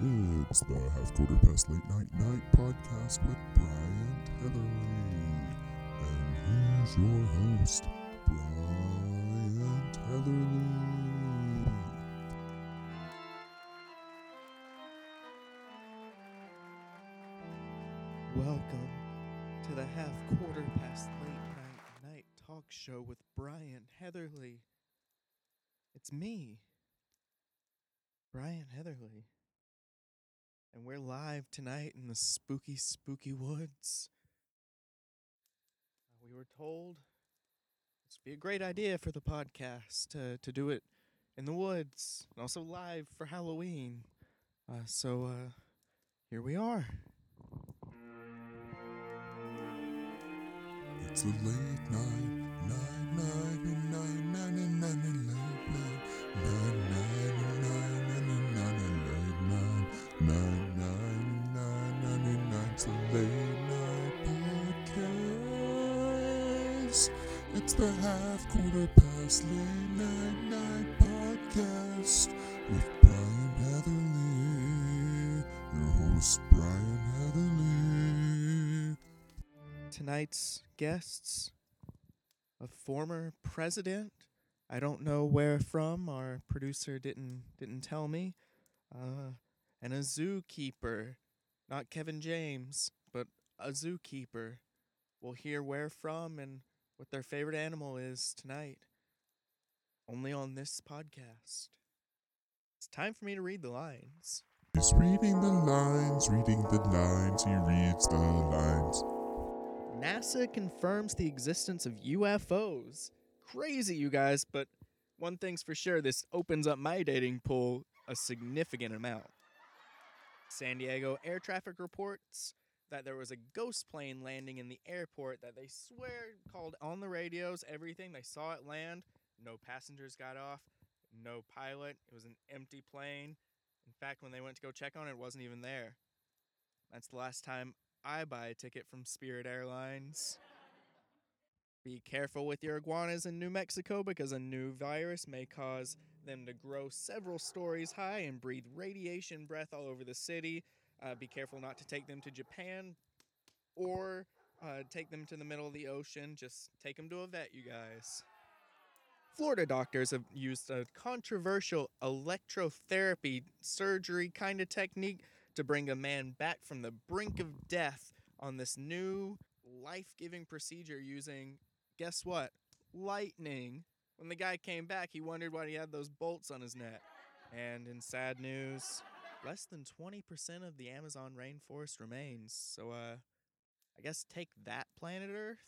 It's the Half Quarter Past Late Night Night podcast with Bryant Heatherly. And here's your host, Bryant Heatherly. Welcome to the half quarter past late night night talk show with Bryant Heatherly. It's me, Bryant Heatherly. And we're live tonight in the spooky, spooky woods. Uh, we were told this would be a great idea for the podcast to, to do it in the woods and also live for Halloween. Uh, so uh, here we are. It's a late night, night, night, night, night, night, and night, It's the half quarter past late night night podcast with Bryant Heatherly, your host Bryant Heatherly. tonight's guests a former president i don't know where from our producer didn't didn't tell me uh, and a zookeeper not kevin james but a zookeeper we'll hear where from and what their favorite animal is tonight only on this podcast it's time for me to read the lines He's reading the lines, reading the lines, he reads the lines. NASA confirms the existence of UFOs. Crazy, you guys, but one thing's for sure this opens up my dating pool a significant amount. San Diego air traffic reports that there was a ghost plane landing in the airport that they swear called on the radios everything. They saw it land. No passengers got off, no pilot. It was an empty plane. In fact, when they went to go check on it, it wasn't even there. That's the last time I buy a ticket from Spirit Airlines. Be careful with your iguanas in New Mexico because a new virus may cause them to grow several stories high and breathe radiation breath all over the city. Uh, be careful not to take them to Japan or uh, take them to the middle of the ocean. Just take them to a vet, you guys. Florida doctors have used a controversial electrotherapy surgery kind of technique to bring a man back from the brink of death on this new life giving procedure using, guess what? Lightning. When the guy came back, he wondered why he had those bolts on his neck. And in sad news, less than 20% of the Amazon rainforest remains. So, uh, I guess take that, planet Earth.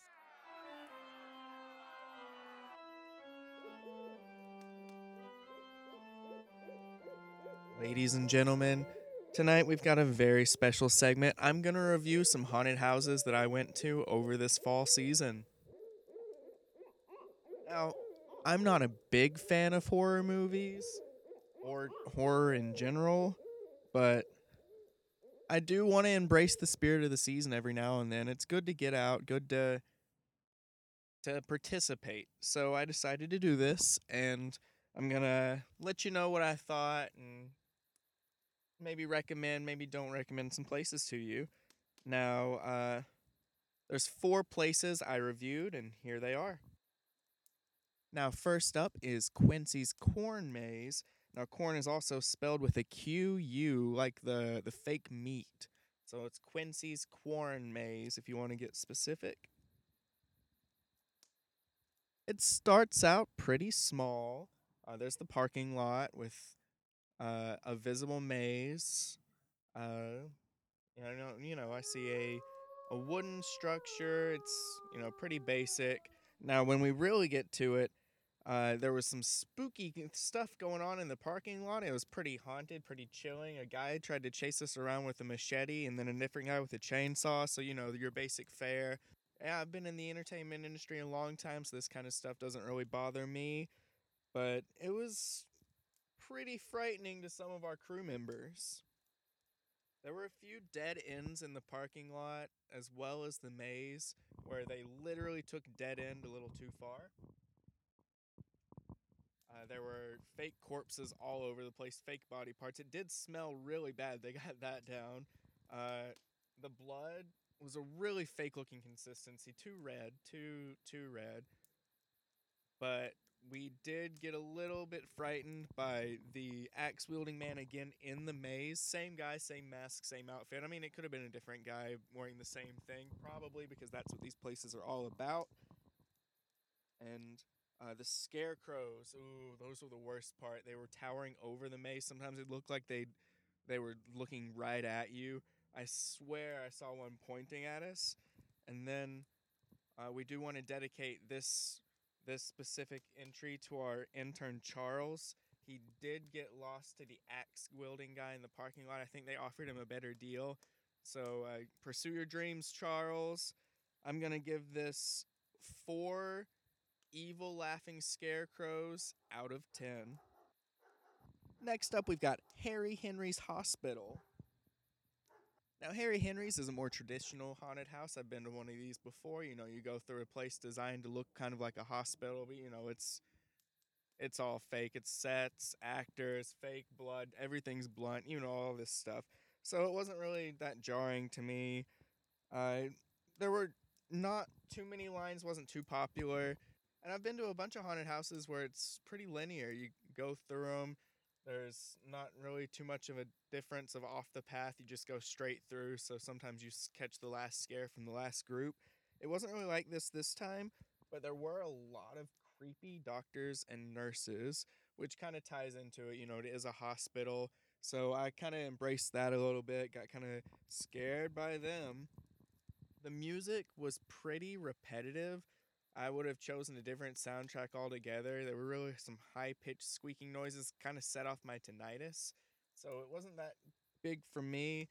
Ladies and gentlemen, tonight we've got a very special segment. I'm going to review some haunted houses that I went to over this fall season. Now, I'm not a big fan of horror movies or horror in general, but I do want to embrace the spirit of the season every now and then. It's good to get out, good to to participate. So I decided to do this and I'm going to let you know what I thought and maybe recommend, maybe don't recommend some places to you. Now, uh, there's four places I reviewed, and here they are. Now, first up is Quincy's Corn Maze. Now, corn is also spelled with a Q U, like the, the fake meat. So it's Quincy's Corn Maze if you want to get specific. It starts out pretty small. Uh, there's the parking lot with uh, a visible maze. Uh, you know, you know, I see a a wooden structure. It's you know pretty basic. Now, when we really get to it, uh, there was some spooky stuff going on in the parking lot. It was pretty haunted, pretty chilling. A guy tried to chase us around with a machete, and then a different guy with a chainsaw. So you know your basic fare. Yeah, I've been in the entertainment industry a long time, so this kind of stuff doesn't really bother me. But it was pretty frightening to some of our crew members. There were a few dead ends in the parking lot, as well as the maze, where they literally took dead end a little too far. There were fake corpses all over the place, fake body parts. It did smell really bad. They got that down. Uh, the blood was a really fake looking consistency, too red, too too red. But we did get a little bit frightened by the axe wielding man again in the maze. Same guy, same mask, same outfit. I mean, it could have been a different guy wearing the same thing, probably because that's what these places are all about. And uh, the scarecrows, ooh, those were the worst part. They were towering over the maze. Sometimes it looked like they they were looking right at you. I swear I saw one pointing at us. And then uh, we do want to dedicate this this specific entry to our intern Charles. He did get lost to the axe wielding guy in the parking lot. I think they offered him a better deal. So uh, pursue your dreams, Charles. I'm gonna give this four evil laughing scarecrows out of ten. Next up, we've got Harry Henry's Hospital. Now, Harry Henry's is a more traditional haunted house. I've been to one of these before. You know, you go through a place designed to look kind of like a hospital, but you know, it's it's all fake. It's sets, actors, fake blood, everything's blunt, you know, all this stuff. So it wasn't really that jarring to me. Uh, there were not too many lines, wasn't too popular. And I've been to a bunch of haunted houses where it's pretty linear. You go through them, there's not really too much of a difference of off the path. You just go straight through. So sometimes you catch the last scare from the last group. It wasn't really like this this time, but there were a lot of creepy doctors and nurses, which kind of ties into it. You know, it is a hospital. So I kind of embraced that a little bit, got kind of scared by them. The music was pretty repetitive. I would have chosen a different soundtrack altogether. There were really some high pitched squeaking noises, kind of set off my tinnitus. So it wasn't that big for me.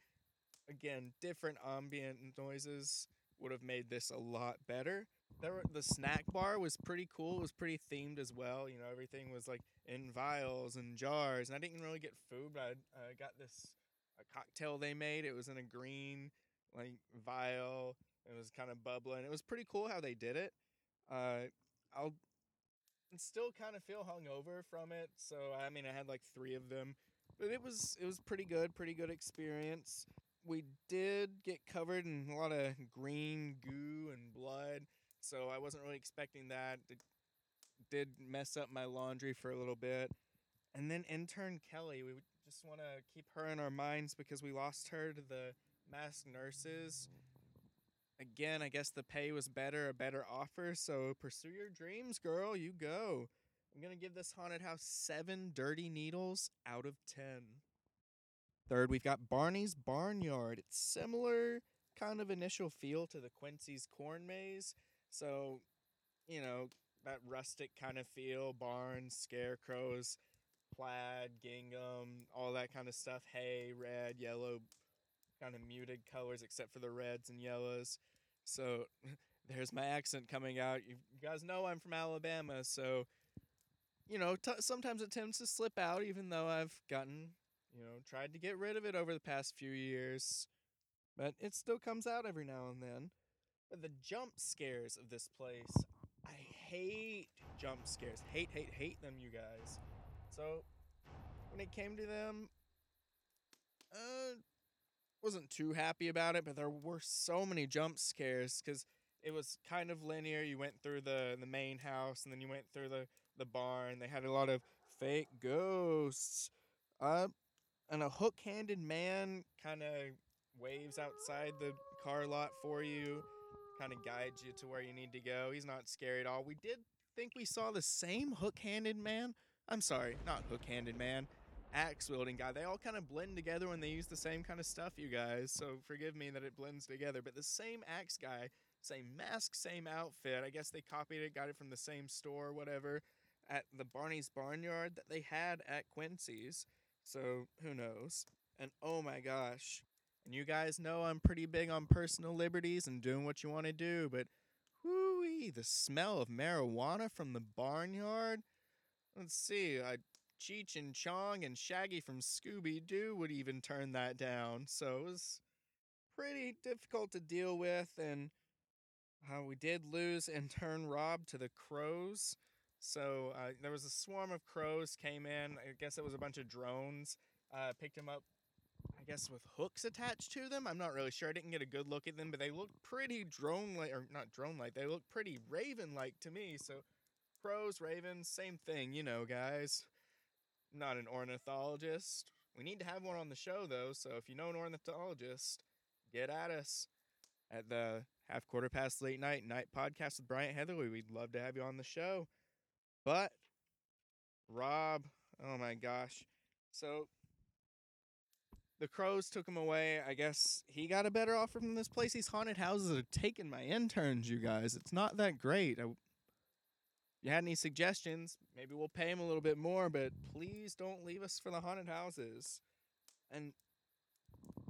Again, different ambient noises would have made this a lot better. There were, the snack bar was pretty cool. It was pretty themed as well. You know, everything was like in vials and jars. And I didn't really get food, but I uh, got this a cocktail they made. It was in a green like vial. It was kind of bubbling. It was pretty cool how they did it. Uh, I'll still kind of feel hungover from it. So I mean, I had like three of them, but it was it was pretty good, pretty good experience. We did get covered in a lot of green goo and blood, so I wasn't really expecting that. It did mess up my laundry for a little bit, and then intern Kelly, we just want to keep her in our minds because we lost her to the masked nurses again, I guess the pay was better, a better offer. So pursue your dreams, girl. You go. I'm going to give this haunted house seven dirty needles out of 10. Third, we've got Barney's Barnyard. It's similar kind of initial feel to the Quincy's Corn Maze. So, you know, that rustic kind of feel barns, scarecrows, plaid, gingham, all that kind of stuff. Hay, red, yellow, kind of muted colors except for the reds and yellows. So there's my accent coming out. You guys know I'm from Alabama, so you know, t- sometimes it tends to slip out even though I've gotten, you know, tried to get rid of it over the past few years. But it still comes out every now and then. But the jump scares of this place, I hate jump scares. Hate, hate, hate them, you guys. So when it came to them, wasn't too happy about it, but there were so many jump scares because it was kind of linear. You went through the the main house and then you went through the the barn. They had a lot of fake ghosts. Uh, and a hook-handed man kind of waves outside the car lot for you, kind of guides you to where you need to go. He's not scary at all. We did think we saw the same hook-handed man. I'm sorry, not hook-handed man axe wielding guy. They all kind of blend together when they use the same kind of stuff, you guys. So forgive me that it blends together. But the same axe guy, same mask, same outfit. I guess they copied it, got it from the same store, whatever, at the Barney's Barnyard that they had at Quincy's. So who knows? And oh my gosh. And you guys know I'm pretty big on personal liberties and doing what you want to do, but whoo the smell of marijuana from the barnyard. Let's see, I Cheech and Chong and Shaggy from Scooby Doo would even turn that down. So it was pretty difficult to deal with. And uh, we did lose and turn Rob to the Crows. So uh, there was a swarm of crows came in. I guess it was a bunch of drones. Uh, picked him up, I guess with hooks attached to them. I'm not really sure. I didn't get a good look at them, but they looked pretty drone like, or not drone like. They looked pretty raven like to me. So crows, ravens, same thing, you know, guys. Not an ornithologist. We need to have one on the show though. So if you know an ornithologist, get at us at the half quarter past late night night podcast with Bryant Heatherly. We'd love to have you on the show. But Rob, oh my gosh. So the crows took him away. I guess he got a better offer from this place. These haunted houses are taking my interns, you guys. It's not that great. I, you had any suggestions, maybe we'll pay him a little bit more, but please don't leave us for the haunted houses. And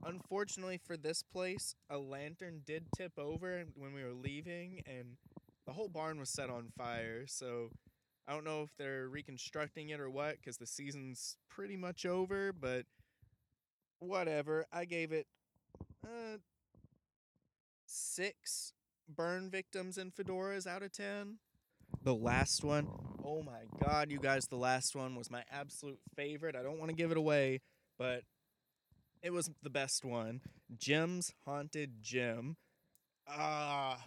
unfortunately for this place, a lantern did tip over when we were leaving, and the whole barn was set on fire. So I don't know if they're reconstructing it or what, because the season's pretty much over. But whatever. I gave it uh, six burn victims in fedoras out of ten. The last one, oh my god, you guys, the last one was my absolute favorite. I don't want to give it away, but it was the best one. Jim's Haunted Gym. Ah,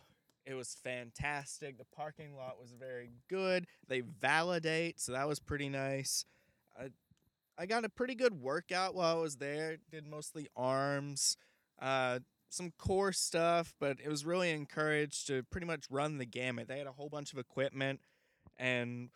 it was fantastic. The parking lot was very good. They validate, so that was pretty nice. I, I got a pretty good workout while I was there. Did mostly arms, uh, some core stuff, but it was really encouraged to pretty much run the gamut. They had a whole bunch of equipment, and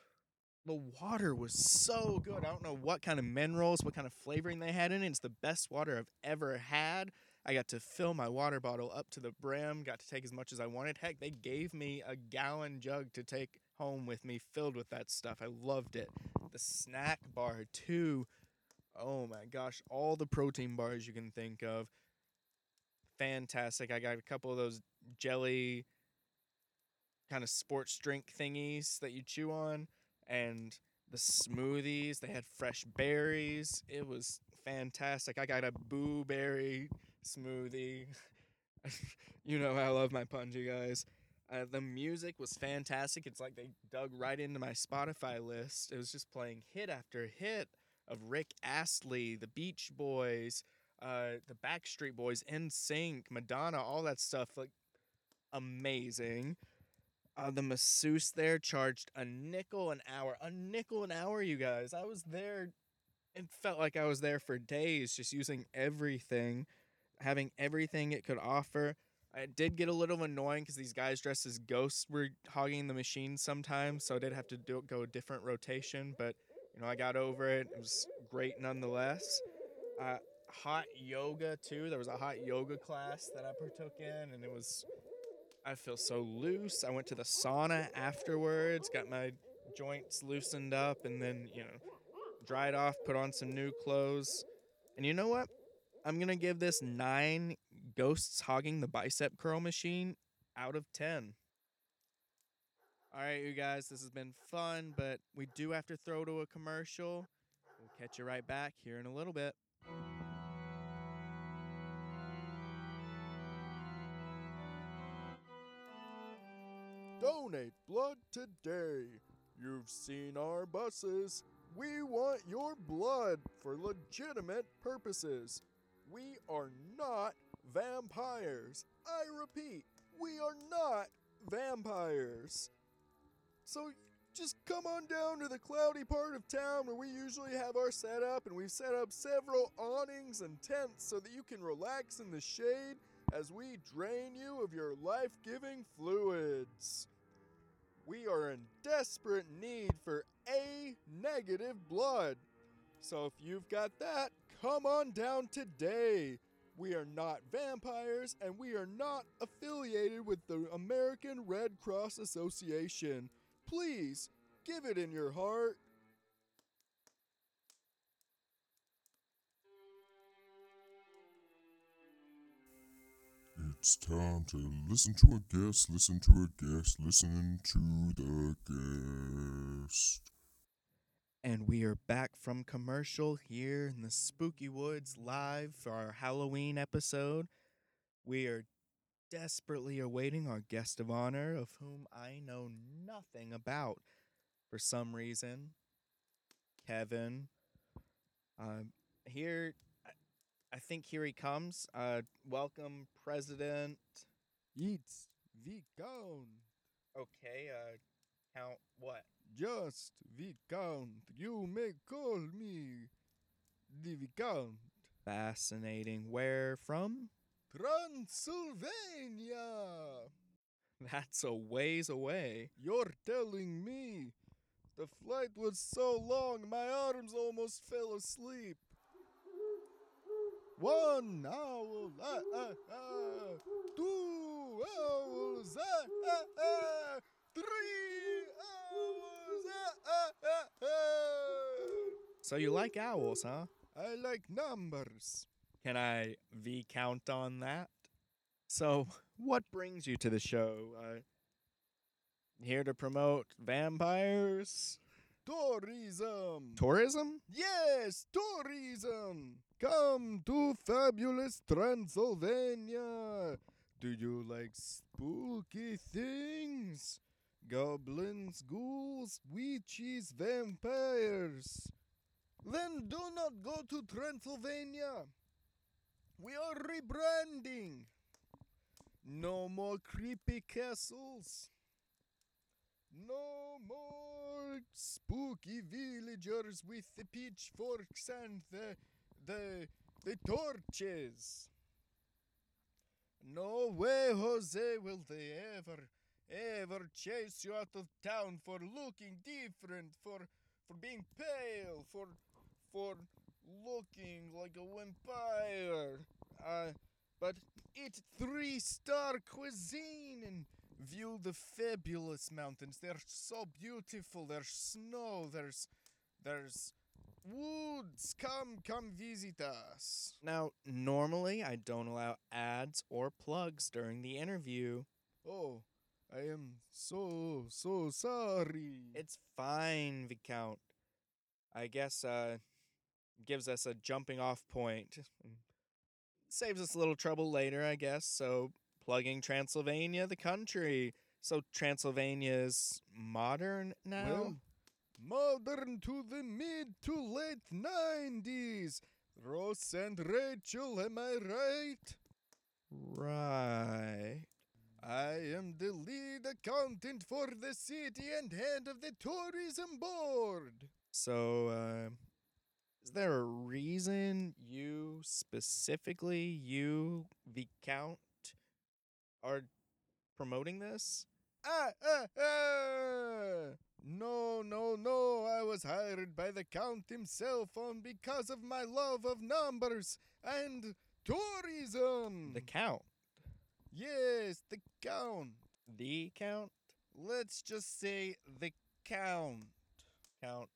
the water was so good. I don't know what kind of minerals, what kind of flavoring they had in it. It's the best water I've ever had. I got to fill my water bottle up to the brim, got to take as much as I wanted. Heck, they gave me a gallon jug to take home with me filled with that stuff. I loved it. The snack bar, too. Oh my gosh, all the protein bars you can think of. Fantastic. I got a couple of those jelly kind of sports drink thingies that you chew on and the smoothies. They had fresh berries. It was fantastic. I got a boo berry smoothie. you know I love my punji guys. Uh, the music was fantastic. It's like they dug right into my Spotify list. It was just playing hit after hit of Rick Astley, the Beach Boys, uh, the Backstreet Boys, NSYNC, Madonna, all that stuff. Like amazing. Uh, the masseuse there charged a nickel an hour. A nickel an hour, you guys. I was there. It felt like I was there for days, just using everything, having everything it could offer. It did get a little annoying because these guys dressed as ghosts were hogging the machine sometimes, so I did have to do go a different rotation. But you know, I got over it. It was great nonetheless. Uh, hot yoga too. There was a hot yoga class that I partook in, and it was. I feel so loose. I went to the sauna afterwards, got my joints loosened up, and then you know, dried off, put on some new clothes, and you know what? I'm gonna give this nine ghosts hogging the bicep curl machine out of ten. All right, you guys, this has been fun, but we do have to throw to a commercial. We'll catch you right back here in a little bit. Donate blood today. You've seen our buses. We want your blood for legitimate purposes. We are not vampires. I repeat, we are not vampires. So just come on down to the cloudy part of town where we usually have our setup, and we've set up several awnings and tents so that you can relax in the shade as we drain you of your life giving fluids. We are in desperate need for A negative blood. So if you've got that, come on down today. We are not vampires and we are not affiliated with the American Red Cross Association. Please give it in your heart. It's time to listen to a guest, listen to a guest, listen to the guest. And we are back from commercial here in the Spooky Woods live for our Halloween episode. We are desperately awaiting our guest of honor, of whom I know nothing about. for some reason. Kevin. Um, here, I, think here he comes. Uh, welcome, President. It's Viscount. Okay, uh, Count what? Just Viscount. You may call me the Viscount. Fascinating. Where from? Transylvania. That's a ways away. You're telling me the flight was so long my arms almost fell asleep. One owl, ah, ah, ah. two owls, ah, ah, ah. three owls, ah, ah, ah, ah. So you like owls, huh? I like numbers. Can I V count on that? So, what brings you to the show? Uh, here to promote vampires? Tourism. Tourism? Yes, tourism! Come to fabulous Transylvania! Do you like spooky things? Goblins, ghouls, witches, vampires. Then do not go to Transylvania. We are rebranding. No more creepy castles. No more spooky villagers with the pitchforks and the the the torches. No way, Jose, will they ever ever chase you out of town for looking different, for for being pale, for for looking like a vampire. Uh, but eat three star cuisine and view the fabulous mountains. They're so beautiful. There's snow. There's there's woods. Come come visit us. Now, normally I don't allow ads or plugs during the interview. Oh, I am so so sorry. It's fine, Viscount. I guess uh gives us a jumping off point. Saves us a little trouble later, I guess. So plugging Transylvania, the country. So Transylvania is modern now. Well, modern to the mid to late nineties. Ross and Rachel, am I right? right. I am the lead accountant for the city and head of the tourism board. So, uh, is there a reason you specifically, you, Viscount, are promoting this? Ah, ah, ah! No, no, no, I was hired by the Count himself on because of my love of numbers and tourism. The Count. yes, the Count. The Count? Let's just say the Count. Count.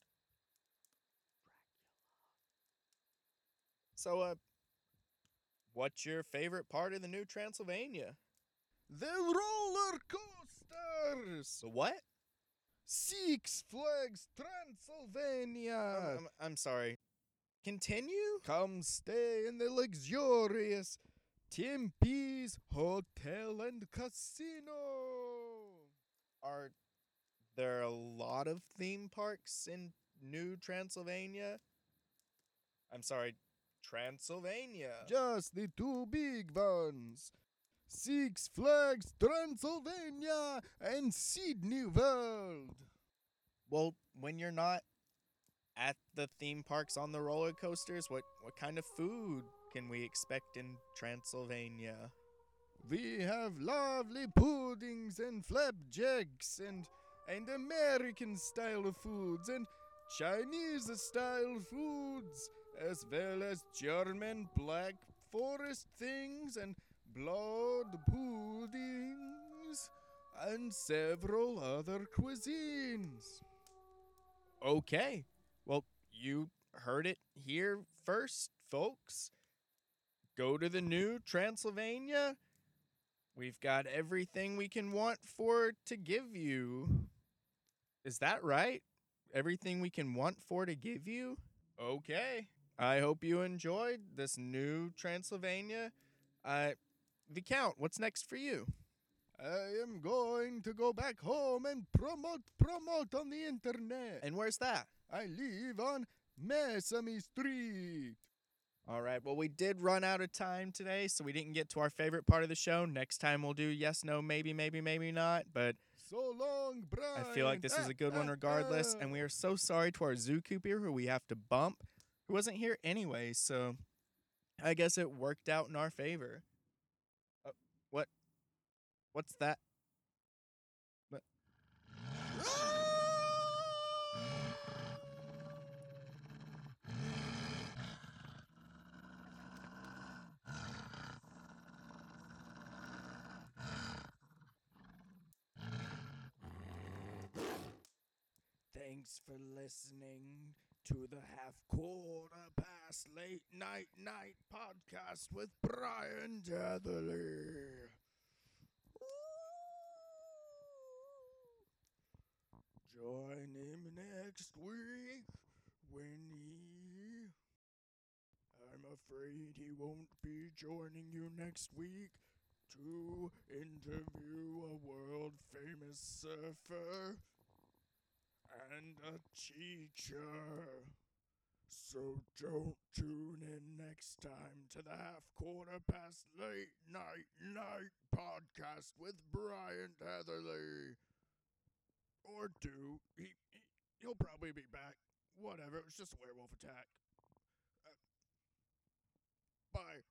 So, uh, what's your favorite part of the new Transylvania? The roller coasters! The what? Six Flags Transylvania! I'm, I'm sorry. Continue? Come stay in the luxurious Tempe's Hotel and Casino. Are there a lot of theme parks in New Transylvania? I'm sorry, Transylvania. Just the two big ones. Six Flags Transylvania and Sydney World. Well, when you're not at the theme parks on the roller coasters, what what kind of food can we expect in Transylvania? We have lovely puddings and flapjacks and and American style foods and Chinese style foods as well as German black forest things and blood puddings and several other cuisines. Okay. Well, you heard it here first, folks. Go to the new Transylvania. We've got everything we can want for to give you. Is that right? Everything we can want for to give you? Okay. I hope you enjoyed this new Transylvania. Uh Viscount, what's next for you? I am going to go back home and promote, promote on the internet. And where's that? I live on Mesame Street. All right. Well, we did run out of time today, so we didn't get to our favorite part of the show. Next time we'll do yes, no, maybe, maybe, maybe not. But So long, Bryant. I feel like this was a good one regardless. And we are so sorry to our zookeeper who we have to bump, who wasn't here anyway. So I guess it worked out in our favor. What? What's that? What? Thanks for listening to the half quarter past late night night podcast with Bryant Tetherly. Join him next week when he. I'm afraid he won't be joining you next week to interview a world famous surfer and a teacher. So don't tune in next time to the half quarter past late night night podcast with Bryant Heatherly. Or do. He, he he'll probably be back. Whatever. It was just a werewolf attack. Uh, bye.